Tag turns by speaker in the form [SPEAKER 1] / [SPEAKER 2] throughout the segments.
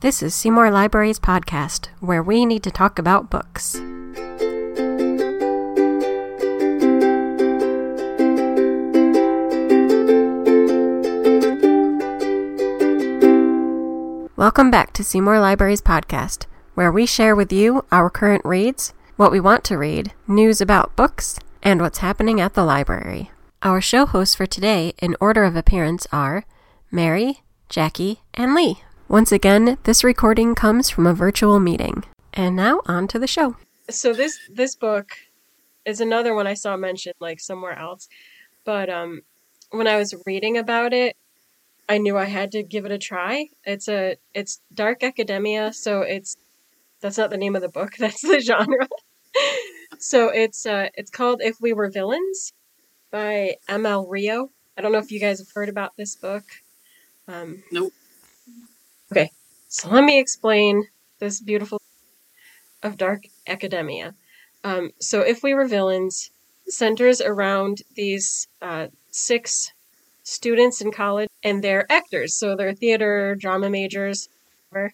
[SPEAKER 1] This is Seymour Libraries Podcast, where we need to talk about books. Welcome back to Seymour Libraries Podcast, where we share with you our current reads, what we want to read, news about books, and what's happening at the library. Our show hosts for today, in order of appearance, are Mary, Jackie, and Lee. Once again, this recording comes from a virtual meeting. And now on to the show.
[SPEAKER 2] So this this book is another one I saw mentioned like somewhere else, but um, when I was reading about it, I knew I had to give it a try. It's a it's dark academia, so it's that's not the name of the book. That's the genre. so it's uh it's called If We Were Villains by ML Rio. I don't know if you guys have heard about this book. Um,
[SPEAKER 3] Nope.
[SPEAKER 2] Okay, so let me explain this beautiful of dark academia. Um, so, if we were villains, centers around these uh, six students in college, and they're actors. So they're theater, drama majors. whatever.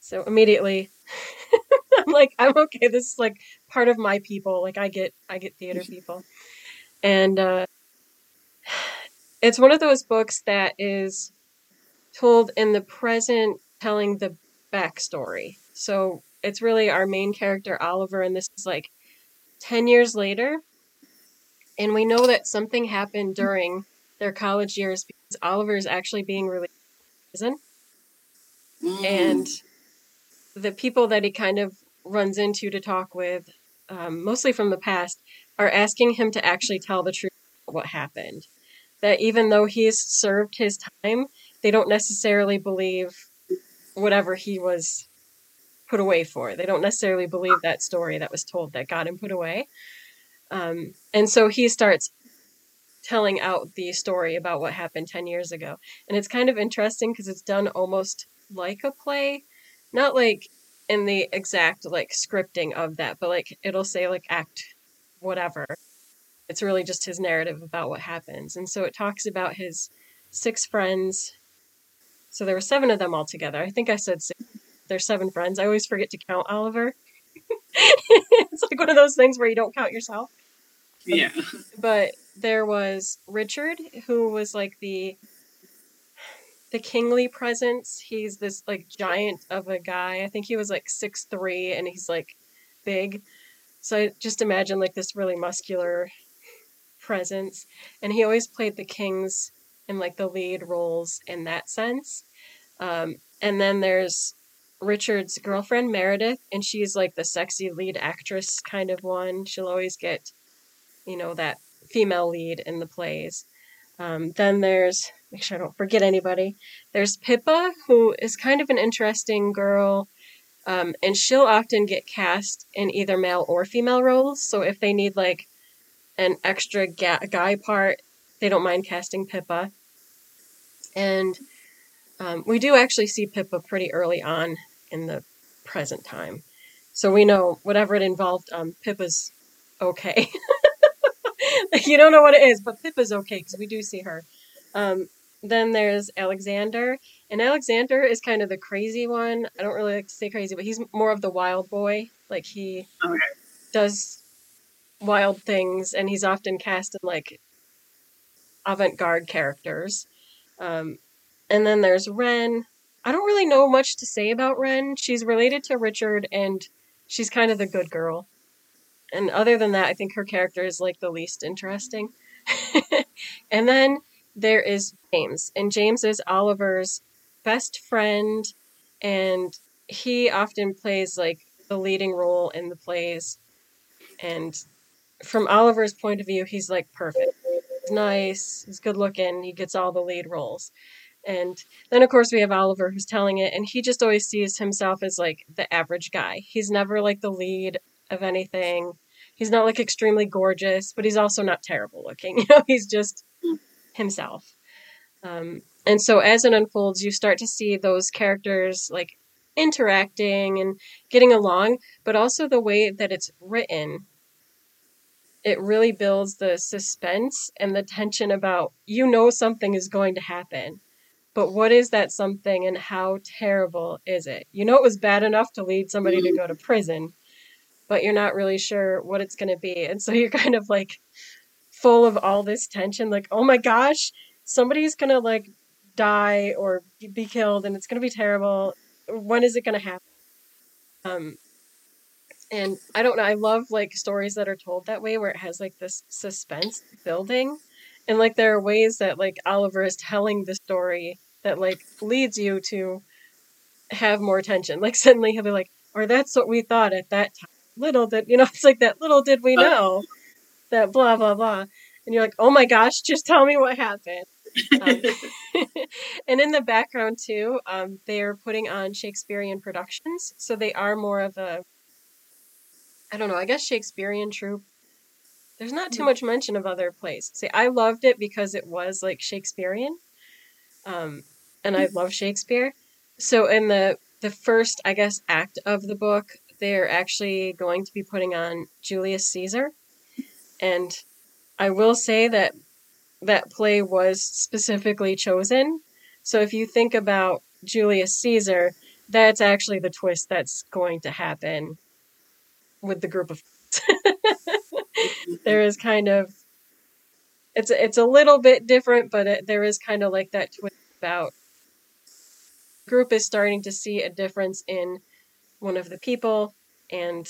[SPEAKER 2] So immediately, I'm like, I'm okay. This is like part of my people. Like I get, I get theater people, and uh, it's one of those books that is told in the present telling the backstory. So it's really our main character, Oliver, and this is like 10 years later. And we know that something happened during their college years because Oliver is actually being released from prison.
[SPEAKER 3] Mm.
[SPEAKER 2] And the people that he kind of runs into to talk with, um, mostly from the past, are asking him to actually tell the truth about what happened. That even though he's served his time, they don't necessarily believe whatever he was put away for. They don't necessarily believe that story that was told that got him put away. Um, and so he starts telling out the story about what happened 10 years ago. And it's kind of interesting because it's done almost like a play, not like in the exact like scripting of that, but like it'll say like act whatever. It's really just his narrative about what happens. And so it talks about his six friends so there were seven of them all together. I think I said six. There's seven friends. I always forget to count Oliver. it's like one of those things where you don't count yourself.
[SPEAKER 3] Yeah.
[SPEAKER 2] But there was Richard, who was like the the kingly presence. He's this like giant of a guy. I think he was like six three, and he's like big. So I just imagine like this really muscular presence, and he always played the kings like the lead roles in that sense. Um, and then there's Richard's girlfriend Meredith, and she's like the sexy lead actress kind of one. She'll always get, you know, that female lead in the plays. Um, then there's make sure I don't forget anybody. There's Pippa, who is kind of an interesting girl, um, and she'll often get cast in either male or female roles. So if they need like an extra ga- guy part, they don't mind casting Pippa. And um, we do actually see Pippa pretty early on in the present time. So we know whatever it involved, um, Pippa's okay. like, you don't know what it is, but Pippa's okay because we do see her. Um, then there's Alexander, and Alexander is kind of the crazy one. I don't really like to say crazy, but he's more of the wild boy. Like he
[SPEAKER 3] Okay.
[SPEAKER 2] does wild things, and he's often cast in like avant-garde characters. Um, and then there's Ren. I don't really know much to say about Ren. She's related to Richard, and she's kind of the good girl. And other than that, I think her character is like the least interesting. and then there is James, and James is Oliver's best friend, and he often plays like the leading role in the plays. And from Oliver's point of view, he's like perfect. He's nice, he's good looking, he gets all the lead roles. And then, of course, we have Oliver who's telling it, and he just always sees himself as like the average guy. He's never like the lead of anything. He's not like extremely gorgeous, but he's also not terrible looking. You know, he's just himself. Um, and so, as it unfolds, you start to see those characters like interacting and getting along, but also the way that it's written. It really builds the suspense and the tension about you know something is going to happen but what is that something and how terrible is it? You know, it was bad enough to lead somebody to go to prison, but you're not really sure what it's going to be. And so you're kind of like full of all this tension like, oh my gosh, somebody's going to like die or be killed and it's going to be terrible. When is it going to happen? Um, and I don't know. I love like stories that are told that way, where it has like this suspense building, and like there are ways that like Oliver is telling the story that like leads you to have more tension. Like suddenly he'll be like, "Or that's what we thought at that time." Little did you know, it's like that. Little did we know that blah blah blah, and you're like, "Oh my gosh, just tell me what happened." Um, and in the background too, um, they are putting on Shakespearean productions, so they are more of a I don't know, I guess Shakespearean troupe. There's not too much mention of other plays. See, I loved it because it was like Shakespearean. Um, and I love Shakespeare. So in the the first, I guess, act of the book, they're actually going to be putting on Julius Caesar. And I will say that that play was specifically chosen. So if you think about Julius Caesar, that's actually the twist that's going to happen with the group of there is kind of it's it's a little bit different but it, there is kind of like that twist about group is starting to see a difference in one of the people and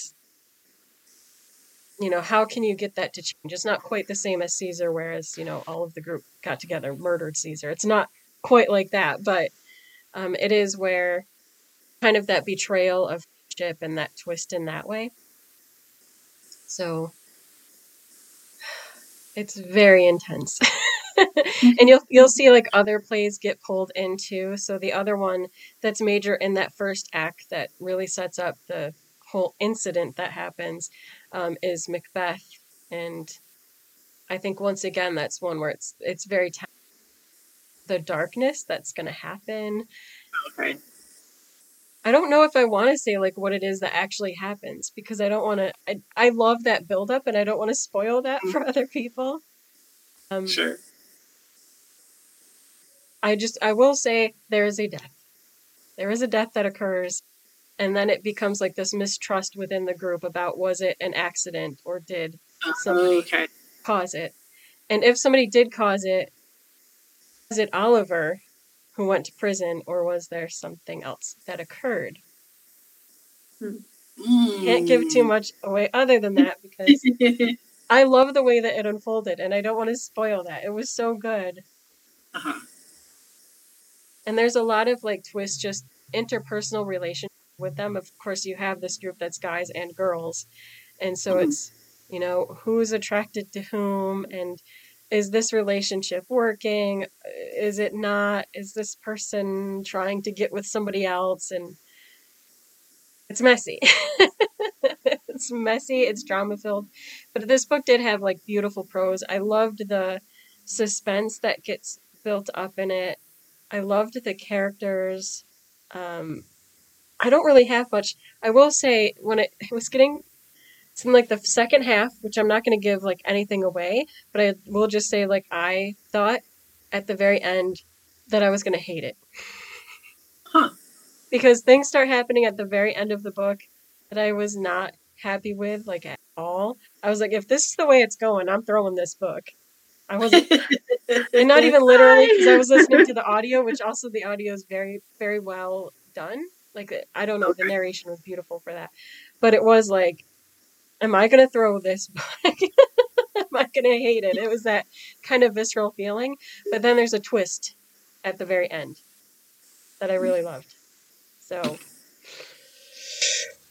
[SPEAKER 2] you know how can you get that to change? It's not quite the same as caesar whereas you know all of the group got together murdered caesar. It's not quite like that but um, it is where kind of that betrayal of ship and that twist in that way so it's very intense. and you'll you'll see like other plays get pulled into. So the other one that's major in that first act that really sets up the whole incident that happens um, is Macbeth, and I think once again that's one where it's it's very t- the darkness that's going to happen.
[SPEAKER 3] Okay.
[SPEAKER 2] I don't know if I want to say like what it is that actually happens because I don't want to. I, I love that buildup and I don't want to spoil that for other people. Um,
[SPEAKER 3] Sure.
[SPEAKER 2] I just I will say there is a death. There is a death that occurs, and then it becomes like this mistrust within the group about was it an accident or did somebody
[SPEAKER 3] Okay.
[SPEAKER 2] cause it, and if somebody did cause it, was it Oliver who went to prison or was there something else that occurred? Can't give too much away other than that because I love the way that it unfolded and I don't want to spoil that. It was so good.
[SPEAKER 3] uh-huh.
[SPEAKER 2] And there's a lot of like twists, just interpersonal relationship with them. Of course, you have this group that's guys and girls. And so
[SPEAKER 3] Mhm.
[SPEAKER 2] it's, you know, who's attracted to whom and is this relationship working? Is it not? Is this person trying to get with somebody else? And it's messy. it's messy, it's drama filled. But this book did have like beautiful prose. I loved the suspense that gets built up in it. I loved the characters. Um, I don't really have much. I will say when it, it was getting it's in like the second half, which I'm not going to give like anything away, but I will just say like I thought at the very end that I was going to hate it.
[SPEAKER 3] Huh.
[SPEAKER 2] Because things start happening at the very end of the book that I was not happy with like at all. I was like if this is the way it's going, I'm throwing this book. I wasn't and not even literally because I was listening to the audio, which also the audio is very, very well done. Like I don't know, the narration was beautiful for that, but it was like, am I gonna throw this book? am I gonna hate it? It was that kind of visceral feeling, but then there's a twist at the very end that I really loved. So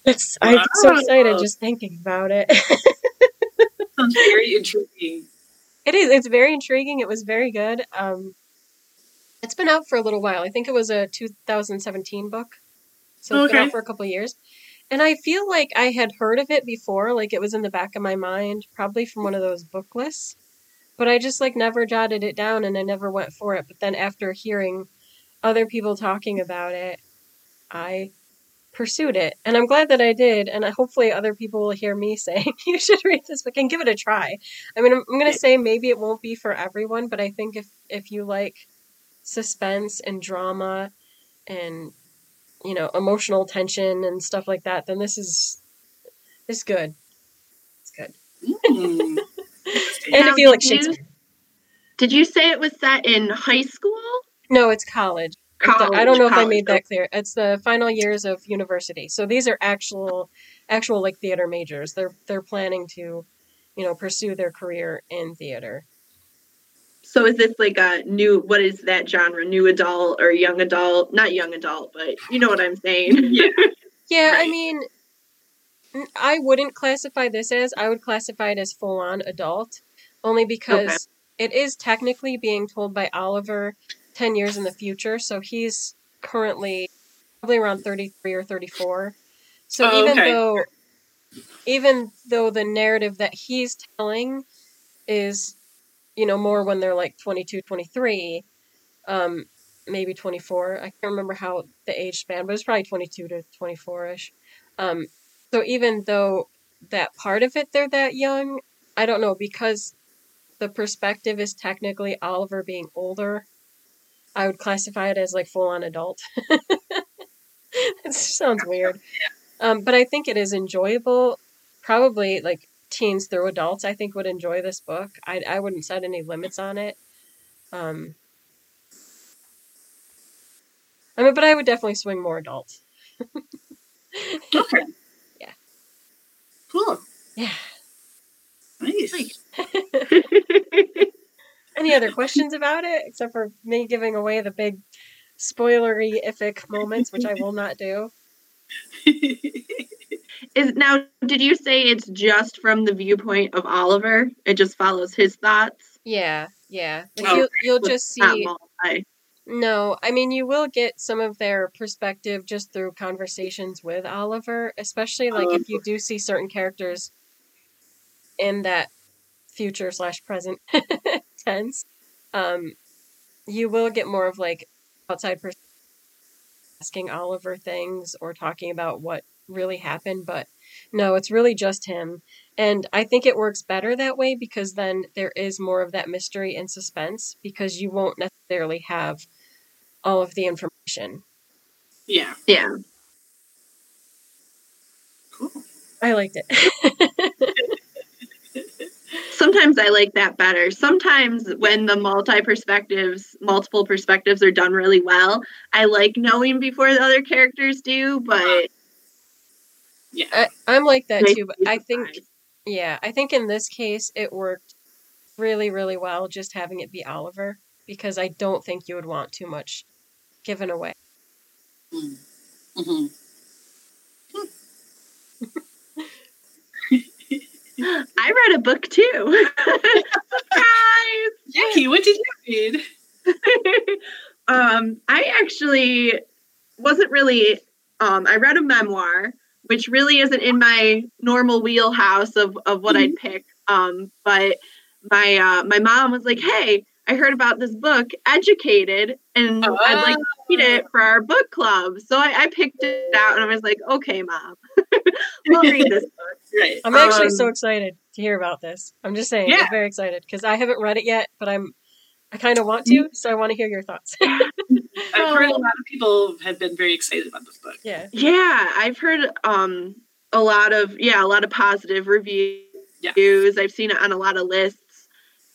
[SPEAKER 2] it's I'm so excited just thinking about it.
[SPEAKER 3] Sounds very intriguing.
[SPEAKER 2] It is. It's very intriguing. It was very good. Um, it's been out for a little while. I think it was a 2017 book, so it's been out for a couple of years. And I feel like I had heard of it before, like it was in the back of my mind, probably from one of those book lists. But I just like never jotted it down, and I never went for it. But then after hearing other people talking about it, I pursued it, and I'm glad that I did. And I, hopefully, other people will hear me saying you should read this book and give it a try. I mean, I'm, I'm gonna say maybe it won't be for everyone, but I think if if you like suspense and drama and you know emotional tension and stuff like that, then this is this is good. It's good.
[SPEAKER 3] Mm.
[SPEAKER 2] And
[SPEAKER 4] Now,
[SPEAKER 2] if you like
[SPEAKER 4] did you-
[SPEAKER 2] Shakespeare,
[SPEAKER 4] Did you say it was set in high school?
[SPEAKER 2] no, it's college. I don't- I
[SPEAKER 4] College,
[SPEAKER 2] don't know if I made that clear. It's the final years of university. So these are actual actual like theater majors. They're they're planning to, you know, pursue their career in theater.
[SPEAKER 4] So is this like a new? What is that genre? New adult or young adult? Not young adult, but you know what I'm saying.
[SPEAKER 3] Yeah.
[SPEAKER 2] Yeah, I mean I wouldn't classify this as I would classify it as full on adult only because it is technically being told by Oliver 10 years in the future, so he's currently probably around 33 or 34. So
[SPEAKER 3] Oh,
[SPEAKER 2] even
[SPEAKER 3] okay.
[SPEAKER 2] though even though the narrative that he's telling is you know more when they're like 22 23 um maybe 24 i can't remember how the age span but it's probably 22 to 24ish um so even though that part of it they're that young i don't know because the perspective is technically oliver being older i would classify it as like full on adult. It sounds weird. Um, but i think it is enjoyable probably like teens through adults i think would enjoy this book i, I wouldn't set any limits on it um, I mean, but I would definitely swing more adults.
[SPEAKER 3] Okay.
[SPEAKER 2] Yeah.
[SPEAKER 3] Cool.
[SPEAKER 2] Yeah.
[SPEAKER 3] Nice.
[SPEAKER 2] Any other questions about it, except for me giving away the big spoilery ific moments, which I will not do?
[SPEAKER 4] Is now? Did you say it's just from the viewpoint of Oliver? It just follows his thoughts.
[SPEAKER 2] Yeah, yeah. Like
[SPEAKER 3] Oh,
[SPEAKER 2] you'll, you'll just see. No, I mean, you will get some of their perspective just through conversations with Oliver, especially like if you do see certain characters in that future slash present tense. Um, you will get more of like outside person asking Oliver things or talking about what really happen, but no, it's really just him. And I think it works better that way because then there is more of that mystery and suspense because you won't necessarily have all of the information.
[SPEAKER 3] yeah.
[SPEAKER 4] Yeah.
[SPEAKER 3] Cool.
[SPEAKER 2] I liked it.
[SPEAKER 4] Sometimes I like that better. Sometimes when the multi perspectives, multiple perspectives are done really well, I like knowing before the other characters do, but
[SPEAKER 3] Yeah.
[SPEAKER 2] I, I'm like that too, but I think,
[SPEAKER 4] surprised.
[SPEAKER 2] yeah, I think in this case it worked really, really well just having it be Oliver because I don't think you would want too much given away.
[SPEAKER 3] Mm-hmm.
[SPEAKER 4] I read a book too. Surprise!
[SPEAKER 3] Jackie, what did you read?
[SPEAKER 4] um, I actually wasn't really. Um, I read a memoir, which really isn't in my normal wheelhouse of of what I'd pick. Um, but my uh, my mom was like, "Hey, I heard about this book, Educated, and I'd like to read it for our book club." So I, I picked it out, and I was like, "Okay, mom, we'll read this book."
[SPEAKER 3] Right.
[SPEAKER 2] I'm actually so
[SPEAKER 4] Um,
[SPEAKER 2] excited to hear about this. I'm just saying,
[SPEAKER 3] Yeah.
[SPEAKER 2] I'm very excited because I haven't read it yet, but I'm I kind of want to, so I want to hear your thoughts.
[SPEAKER 3] I've heard a lot of people have been very excited about this book.
[SPEAKER 2] yeah.
[SPEAKER 4] Yeah, I've heard um a lot of yeah, a lot of positive reviews. I've seen it on a lot of lists.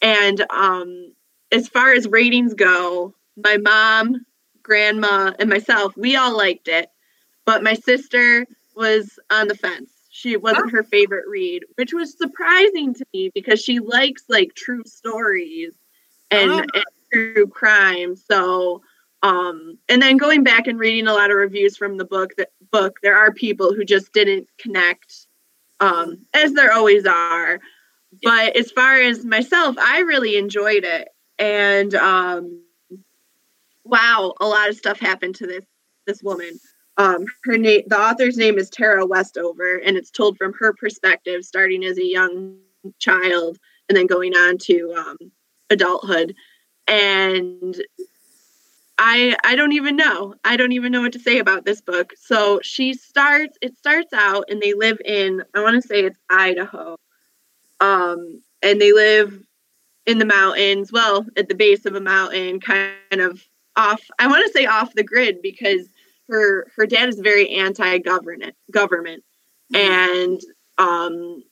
[SPEAKER 4] And um as far as ratings go, my mom, grandma, and myself, we all liked it. But my sister was on the fence. She wasn't her favorite read, which was surprising to me because she likes like true stories and,
[SPEAKER 3] Ah.
[SPEAKER 4] and true crime. So um and then going back and reading a lot of reviews from the book that book there are people who just didn't connect um as there always are but as far as myself i really enjoyed it and um wow a lot of stuff happened to this this woman um her name the author's name is tara westover and it's told from her perspective starting as a young child and then going on to um adulthood and I I don't even know. I don't even know what to say about this book. So she starts it starts out and they live in I want to say it's Idaho. Um and they live in the mountains, well, at the base of a mountain, kind of off I want to say off the grid because her her dad is very anti-government government and um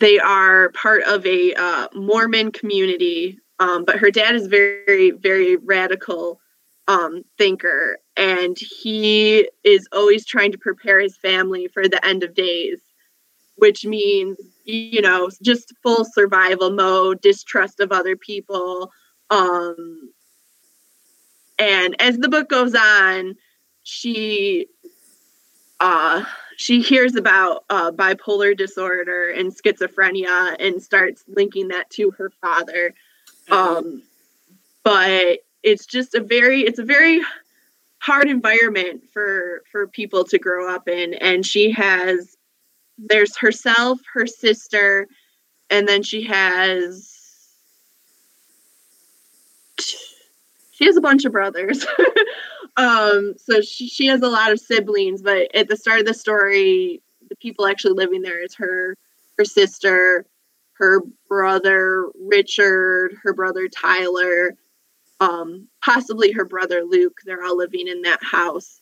[SPEAKER 4] they are part of a uh, Mormon community um, but her dad is very very radical um, thinker and he is always trying to prepare his family for the end of days which means you know just full survival mode distrust of other people um and as the book goes on she uh she hears about uh, bipolar disorder and schizophrenia and starts linking that to her father. Um but it's just a very it's a very hard environment for for people to grow up in. And she has there's herself her sister and then she has she has a bunch of brothers. Um so she, she has a lot of siblings but at the start of the story the people actually living there is her her sister her brother richard her brother tyler um possibly her brother luke. They're all living in that house.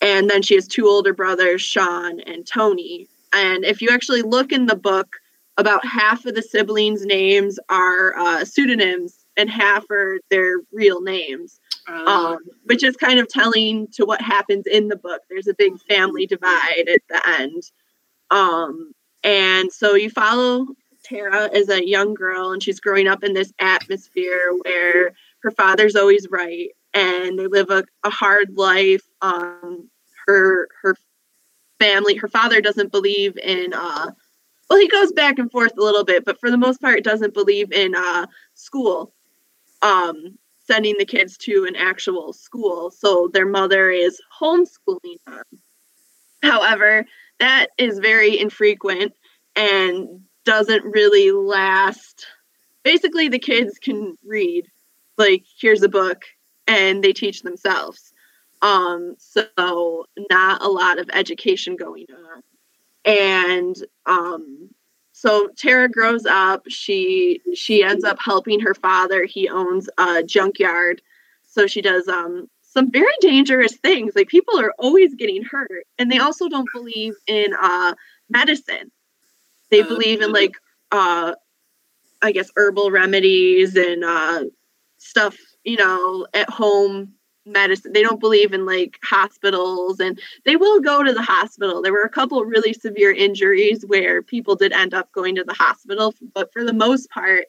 [SPEAKER 4] And then she has two older brothers sean and tony. And if you actually look in the book about half of the siblings names are uh, pseudonyms and half are their real names
[SPEAKER 3] Um,
[SPEAKER 4] um, which is kind of telling to what happens in the book. There's a big family divide at the end. Um, and so you follow Tara as a young girl, and she's growing up in this atmosphere where her father's always right, and they live a, a hard life. Um, her her family, her father doesn't believe in. Uh, well, he goes back and forth a little bit, but for the most part, doesn't believe in uh, school. Um, sending the kids to an actual school. So their mother is homeschooling them. However, that is very infrequent and doesn't really last. Basically, the kids can read, like, here's a book, and they teach themselves. Um, so, not a lot of education going on. And um, so Tara grows up. She she ends up helping her father. He owns a junkyard, so she does um some very dangerous things. Like people are always getting hurt, and they also don't believe in uh medicine. They
[SPEAKER 3] Uh,
[SPEAKER 4] believe in like uh I guess herbal remedies and uh stuff, you know, at home medicine. They don't believe in like hospitals and they will go to the hospital. There were a couple really severe injuries where people did end up going to the hospital, but for the most part,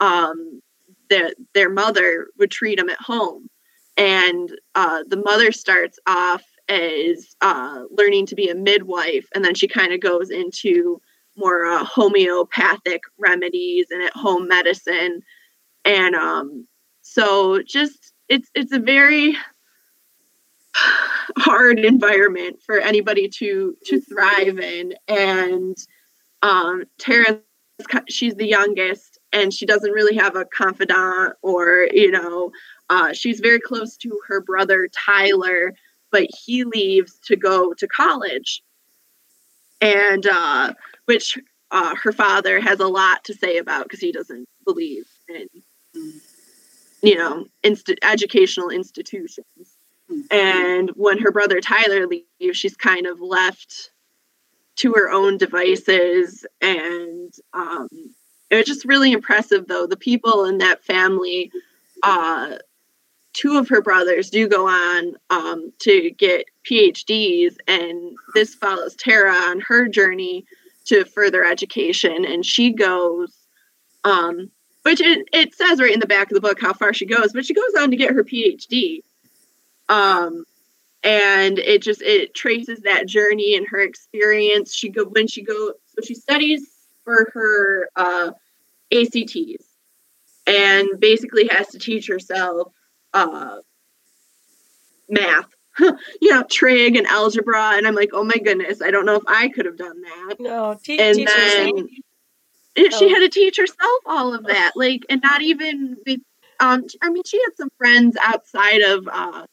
[SPEAKER 4] um, their their mother would treat them at home, and uh, the mother starts off as uh, learning to be a midwife, and then she kind of goes into more uh, homeopathic remedies and at home medicine, and um, so just it's it's a very hard environment for anybody to to thrive in. And um Tara she's the youngest and she doesn't really have a confidant or you know uh, she's very close to her brother Tyler but he leaves to go to college. And uh which uh, her father has a lot to say about because he doesn't believe in you know inst- educational institutions. And when her brother tyler leaves she's kind of left to her own devices and um, it was just really impressive though. The people in that family uh, two of her brothers do go on um, to get phds and this follows tara on her journey to further education and she goes um, which it, it says right in the back of the book how far she goes but she goes on to get her phd um, and it just it traces that journey and her experience. She go when she goes so she studies for her uh, ACTs and basically has to teach herself uh, math you know trig and algebra. And i'm like oh my goodness i don't know if i could have done that.
[SPEAKER 2] No, te-
[SPEAKER 4] and
[SPEAKER 2] teachers
[SPEAKER 4] then she
[SPEAKER 2] Oh.
[SPEAKER 4] had to teach herself all of that like and not even be um i mean she had some friends outside of uh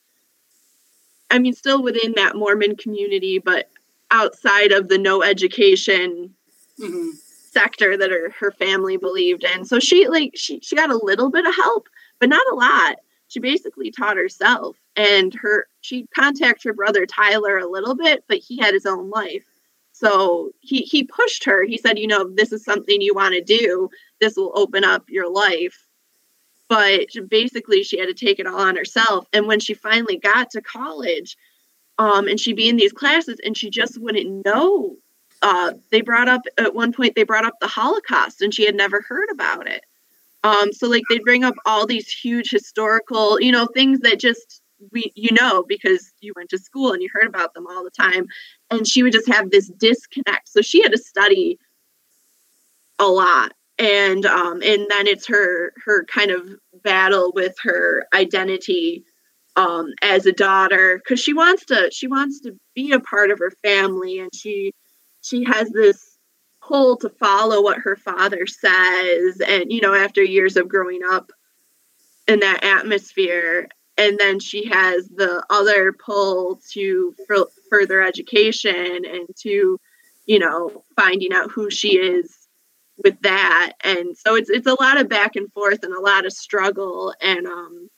[SPEAKER 4] i mean still within that mormon community but outside of the no education
[SPEAKER 3] Mhm.
[SPEAKER 4] sector that her, her family believed in so she like she, she got a little bit of help but not a lot she basically taught herself and her she contacted her brother Tyler a little bit, but he had his own life. So he he pushed her. He said, you know, this is something you want to do. This will open up your life. But basically, she had to take it all on herself. And when she finally got to college, um, and she'd be in these classes, and she just wouldn't know. Uh, they brought up at one point they brought up the Holocaust, and she had never heard about it. Um, so like they'd bring up all these huge historical, you know, things that just we you know because you went to school and you heard about them all the time. And she would just have this disconnect. So she had to study a lot. And um and then it's her her kind of battle with her identity um as a daughter. Because she wants to she wants to be a part of her family. And she she has this pull to follow what her father says. And you know after years of growing up in that atmosphere and then she has the other pull to further education and to you know finding out who she is with that. And so it's it's a lot of back and forth and a lot of struggle. And um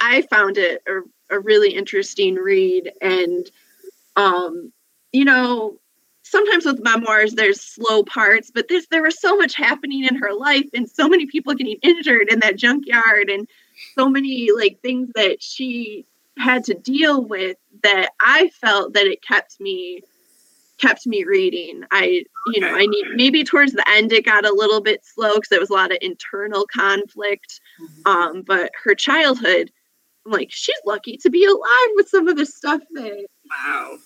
[SPEAKER 4] i found it a, a really interesting read. And um you know sometimes with memoirs there's slow parts but there was so much happening in her life and so many people getting injured in that junkyard and so many like things that she had to deal with that i felt that it kept me kept me reading. I you know i need maybe towards the end it got a little bit slow because there was a lot of internal conflict mm-hmm. um but her childhood i'm like she's lucky to be alive with some of the stuff that
[SPEAKER 3] wow.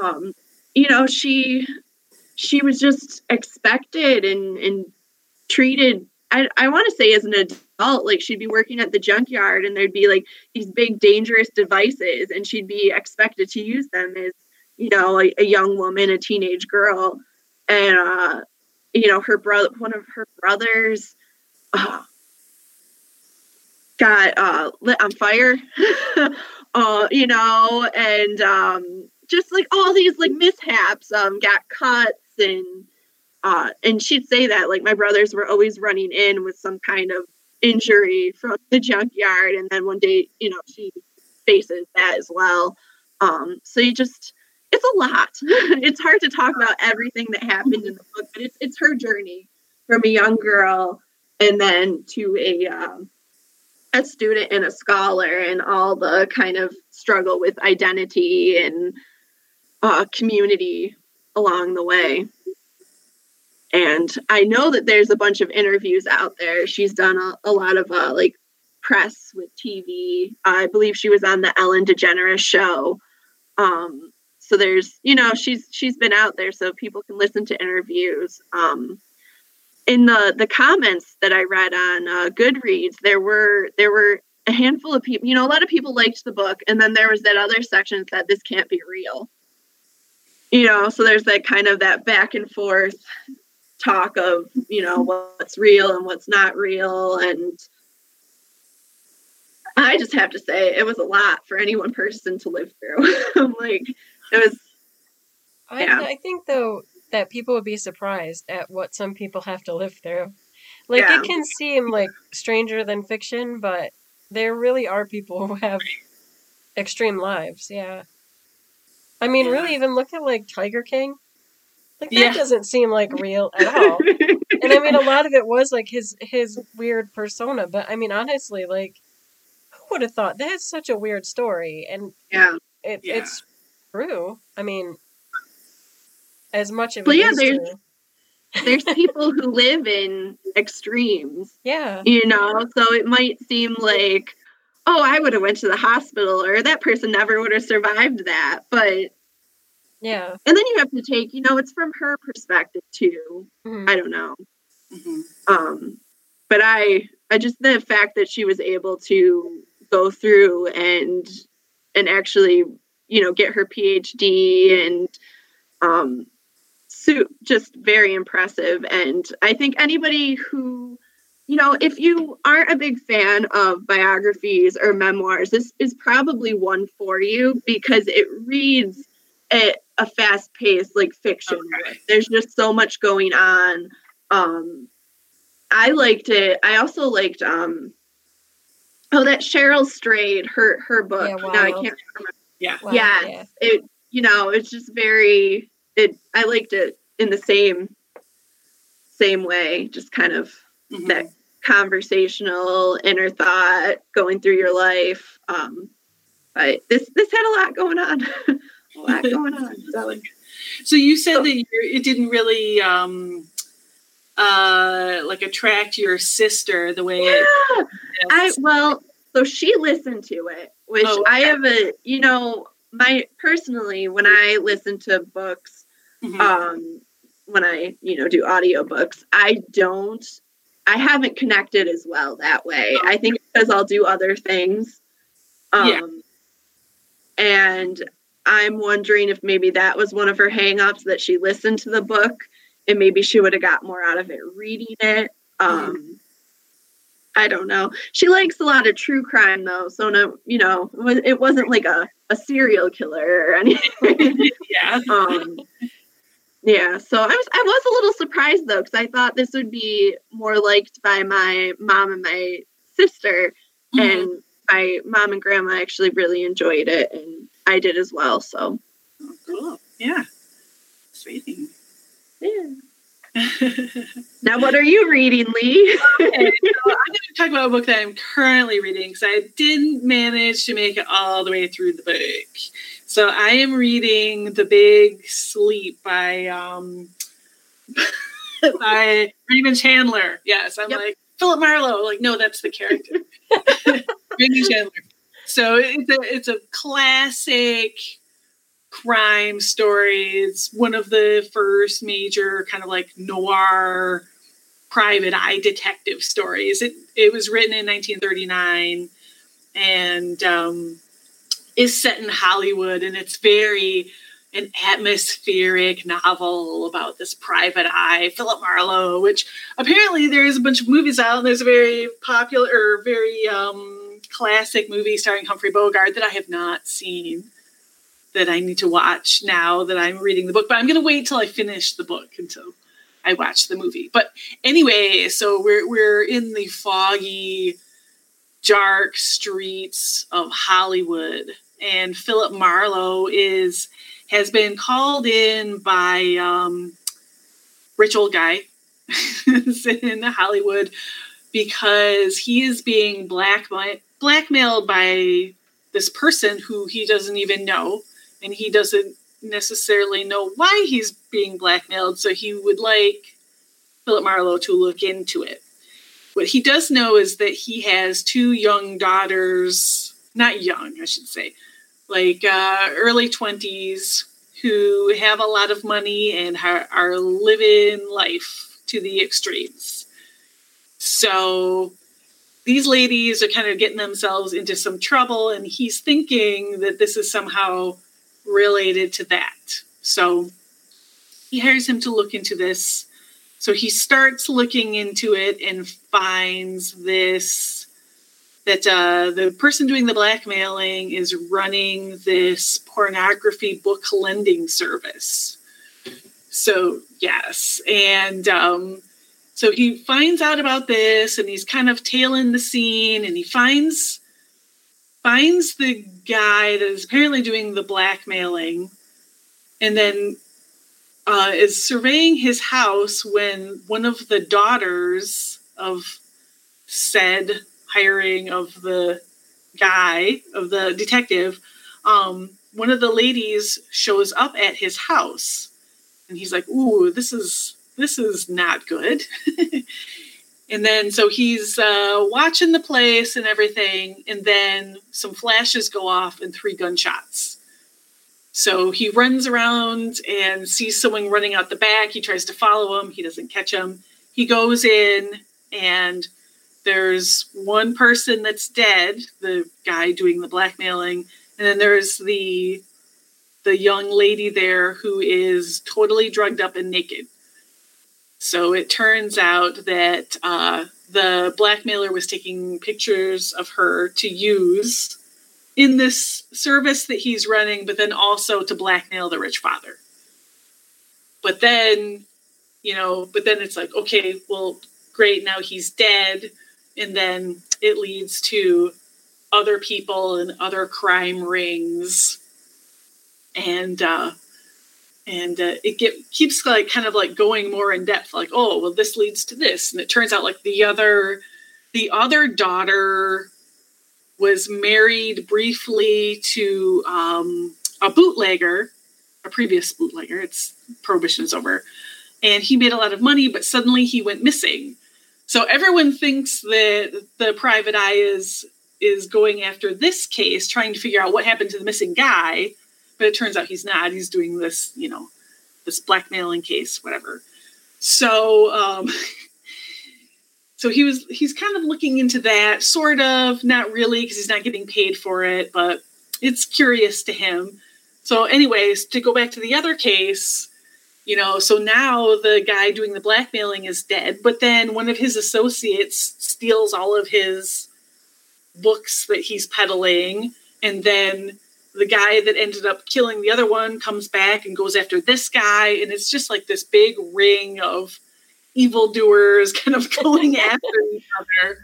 [SPEAKER 4] um you know she she was just expected and and treated i i want to say as an adult like she'd be working at the junkyard and there'd be like these big dangerous devices and she'd be expected to use them as you know a, a young woman a teenage girl. And uh you know her brother one of her brothers uh, got uh lit on fire. Uh you know and um just like all these like mishaps um got cuts and uh and she'd say that like my brothers were always running in with some kind of injury from the junkyard and then one day you know she faces that as well um so you just it's a lot it's hard to talk about everything that happened in the book but it's it's her journey from a young girl and then to a um, a student and a scholar and all the kind of struggle with identity and uh, community along the way. And I know that there's a bunch of interviews out there. She's done a, a lot of uh, like press with TV. I believe she was on the Ellen DeGeneres show. Um, so there's, you know, she's she's been out there, so people can listen to interviews. Um, in the the comments that I read on uh, Goodreads, there were there were a handful of people. You know, a lot of people liked the book, and then there was that other section that said this can't be real you know so there's that kind of that back and forth talk of you know what's real and what's not real and i just have to say it was a lot for any one person to live through i'm like it was
[SPEAKER 2] yeah. I, I think though that people would be surprised at what some people have to live through like yeah. it can seem like stranger than fiction but there really are people who have extreme lives yeah I mean, yeah. really, even look at like Tiger King. Like that yeah. doesn't seem like real at all. and I mean, a lot of it was like his his weird persona. But I mean, honestly, like who would have thought that's such a weird story? And
[SPEAKER 4] yeah,
[SPEAKER 2] it, yeah. it's true. I mean, as much of
[SPEAKER 4] but yeah, there's true. there's people who live in extremes.
[SPEAKER 2] Yeah,
[SPEAKER 4] you know, so it might seem like oh, I would have went to the hospital or that person never would have survived that. But
[SPEAKER 2] yeah.
[SPEAKER 4] And then you have to take, you know, it's from her perspective too. Mm-hmm. I don't know. Mm-hmm. Um, but I, I just the fact that she was able to go through and and actually, you know, get her PhD and um, so just very impressive. And I think anybody who you know, if you aren't a big fan of biographies or memoirs, this is probably one for you because it reads at a fast pace like fiction. Okay. There's just so much going on. Um, I liked it. I also liked um, oh that Cheryl Strayed her her book.
[SPEAKER 2] Yeah,
[SPEAKER 4] now I can't remember.
[SPEAKER 3] Yeah.
[SPEAKER 2] Wow,
[SPEAKER 4] yes,
[SPEAKER 2] yeah.
[SPEAKER 4] it you know it's just very it. I liked it in the same same way, just kind of
[SPEAKER 3] Mhm.
[SPEAKER 4] that conversational inner thought going through your life. Um, but this this had a lot going on, a lot going on. So
[SPEAKER 3] So you said that you it didn't really um uh like attract your sister the way it
[SPEAKER 4] yeah, I well, so she listened to it, which
[SPEAKER 3] Oh,
[SPEAKER 4] I have a you know my personally when I listen to books
[SPEAKER 3] Mhm.
[SPEAKER 4] um when i you know do audiobooks i don't i haven't connected as well that way i think because i'll do other things um
[SPEAKER 3] Yeah.
[SPEAKER 4] and i'm wondering if maybe that was one of her hangups that she listened to the book and maybe she would have got more out of it reading it um i don't know she likes a lot of true crime though so no you know it wasn't like a, a serial killer or anything
[SPEAKER 3] yeah.
[SPEAKER 4] um yeah so i was i was a little surprised though because i thought this would be more liked by my mom and my sister
[SPEAKER 3] Mhm.
[SPEAKER 4] and my mom and grandma actually really enjoyed it and i did as well so
[SPEAKER 3] Oh, cool. Yeah. Sweetie.
[SPEAKER 4] yeah now what are you reading lee
[SPEAKER 3] Okay, so I'm going to talk about a book that I'm currently reading because I didn't manage to make it all the way through the book. So I am reading The Big Sleep by um by Raymond Chandler. Yes, I'm
[SPEAKER 4] Yep.
[SPEAKER 3] like Philip Marlowe. Like, no, that's the character. Raymond Chandler. So it's a it's a classic crime story. It's one of the first major kind of like noir private eye detective stories. It it was written in 1939 and um, is set in Hollywood, and it's very an atmospheric novel about this private eye, Philip Marlowe, which apparently there is a bunch of movies out, and there's a very popular or very um, classic movie starring Humphrey Bogart that I have not seen. That I need to watch now that I'm reading the book, but I'm going to wait till I finish the book until I watch the movie. But anyway, so we're we're in the foggy, dark streets of Hollywood, and Philip Marlowe is has been called in by um, rich old guy in Hollywood because he is being black blackmailed by this person who he doesn't even know, and he doesn't necessarily know why he's being blackmailed, so he would like Philip Marlowe to look into it. What he does know is that he has two young daughters, not young, I should say, like uh, early 20s, who have a lot of money and are, are living life to the extremes. So these ladies are kind of getting themselves into some trouble, and he's thinking that this is somehow related to that. So he hires him to look into this. So he starts looking into it and finds this that uh, the person doing the blackmailing is running this pornography book lending service. So, yes. And um, so he finds out about this and he's kind of tailing the scene and he finds finds the guy that is apparently doing the blackmailing and then uh, is surveying his house when one of the daughters of said hiring of the guy of the detective um, one of the ladies shows up at his house and he's like ooh this is this is not good. And then so he's uh, watching the place and everything and then some flashes go off and three gunshots. So he runs around and sees someone running out the back. He tries to follow him. He doesn't catch him. He goes in and there's one person that's dead the guy doing the blackmailing. And then there's the the young lady there who is totally drugged up and naked so it turns out that uh, the blackmailer was taking pictures of her to use in this service that he's running, but then also to blackmail the rich father. But then, you know, but then it's like, okay, well, great, now he's dead. And then it leads to other people and other crime rings, and uh, and uh, it get, keeps like kind of like going more in depth. Like, oh, well, this leads to this, and it turns out like the other the other daughter was married briefly to um, a bootlegger, a previous bootlegger. It's prohibition is over, and he made a lot of money, but suddenly he went missing. So everyone thinks that the private eye is is going after this case, trying to figure out what happened to the missing guy, but it turns out he's not. He's doing this, you know, this blackmailing case, whatever. So um, so he was he's kind of looking into that sort of not really because he's not getting paid for it but it's curious to him so anyways to go back to the other case you know so now the guy doing the blackmailing is dead but then one of his associates steals all of his books that he's peddling and then the guy that ended up killing the other one comes back and goes after this guy and it's just like this big ring of evildoers kind of going after each other.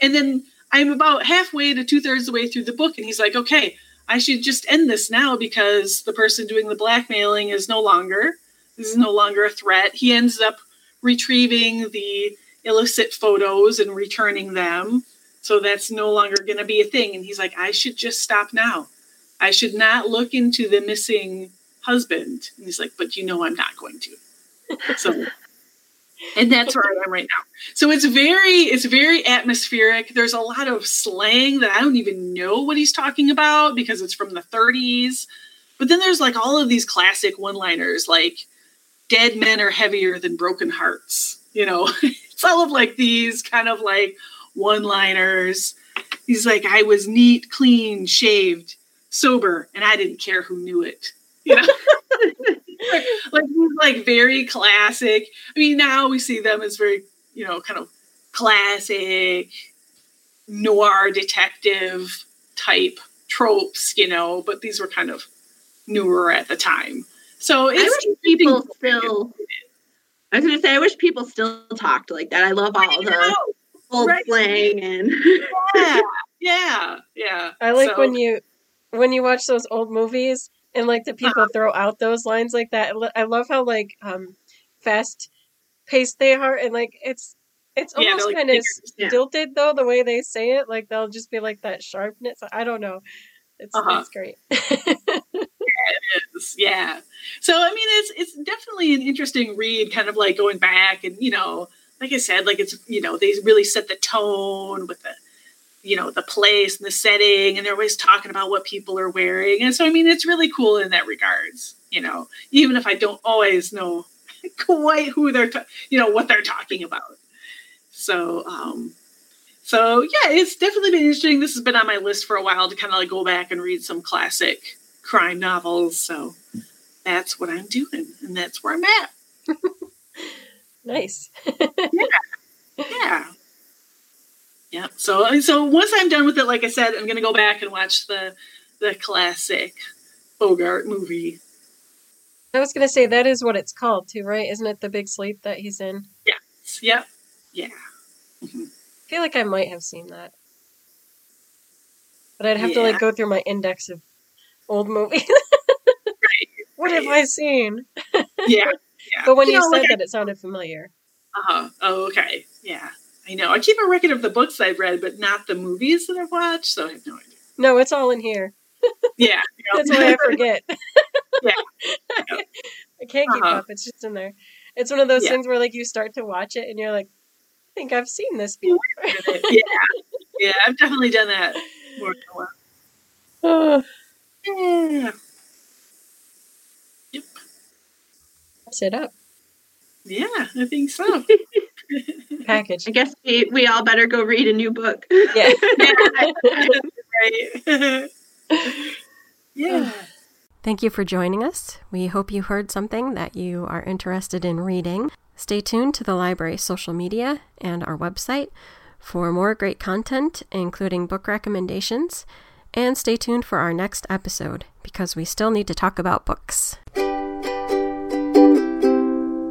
[SPEAKER 3] And then I'm about halfway to two thirds of the way through the book, and he's like, okay, I should just end this now because the person doing the blackmailing is no longer, this is no longer a threat. He ends up retrieving the illicit photos and returning them. So that's no longer going to be a thing. And he's like, I should just stop now. I should not look into the missing husband. And he's like, but you know, I'm not going to. So and that's where I am right now. So it's very it's very atmospheric. There's a lot of slang that I don't even know what he's talking about because it's from the 30s. But then there's like all of these classic one-liners like dead men are heavier than broken hearts. You know, it's all of like these kind of like one-liners. He's like I was neat, clean, shaved, sober, and I didn't care who knew it. You know? like like very classic. I mean, now we see them as very, you know, kind of classic noir detective type tropes, you know, but these were kind of newer at the time. So
[SPEAKER 4] I wish people still. I was going to say, I wish people still talked like that. I love all I the old right. slang and
[SPEAKER 3] yeah, yeah, yeah.
[SPEAKER 2] I like so. when you when you watch those old movies and like the people uh-huh. throw out those lines like that. I love how like um fast paced they are, and like it's it's almost yeah, like kind of stilted though the way they say it. Like they'll just be like that sharpness. I don't know. It's uh-huh. it's great.
[SPEAKER 3] yeah, it is. Yeah. So I mean, it's it's definitely an interesting read. Kind of like going back and you know, like I said, like it's you know they really set the tone with the you know the place and the setting and they're always talking about what people are wearing. And so i mean it's really cool in that regards you know even if i don't always know quite who they're ta- you know what they're talking about. So um so yeah it's definitely been interesting. This has been on my list for a while to kind of like go back and read some classic crime novels. So that's what i'm doing and that's where i'm at.
[SPEAKER 2] Nice.
[SPEAKER 3] Yeah. Yeah yeah. So so once I'm done with it, like I said, I'm gonna go back and watch the the classic Bogart movie.
[SPEAKER 2] I was gonna say that is what it's called too, right? Isn't it the Big Sleep that he's in?
[SPEAKER 3] Yeah. Yep. Yeah.
[SPEAKER 2] Mm-hmm. I feel like I might have seen that, but I'd have yeah. to like go through my index of old movies. right. What right. have I seen?
[SPEAKER 3] yeah. yeah.
[SPEAKER 2] But when you, you know, said like that, I... it sounded familiar.
[SPEAKER 3] Uh huh. Oh, okay. Yeah. I know. I keep a record of the books I've read, but not the movies that I've watched, so I have no idea.
[SPEAKER 2] No, it's all in here.
[SPEAKER 3] yeah.
[SPEAKER 2] That's why I forget. yeah. I can't keep uh-huh. up. It's just in there. It's one of those yeah. things where like you start to watch it and you're like, I think I've seen this before.
[SPEAKER 3] yeah. Yeah, I've definitely done that more than once. Oh. Yeah. Yep.
[SPEAKER 2] Set up.
[SPEAKER 3] Yeah, I think so.
[SPEAKER 2] Package.
[SPEAKER 4] I guess we, we all better go read a new book.
[SPEAKER 2] Yeah.
[SPEAKER 3] right. yeah.
[SPEAKER 1] Thank you for joining us. We hope you heard something that you are interested in reading. Stay tuned to the library social media and our website for more great content, including book recommendations. And stay tuned for our next episode because we still need to talk about books.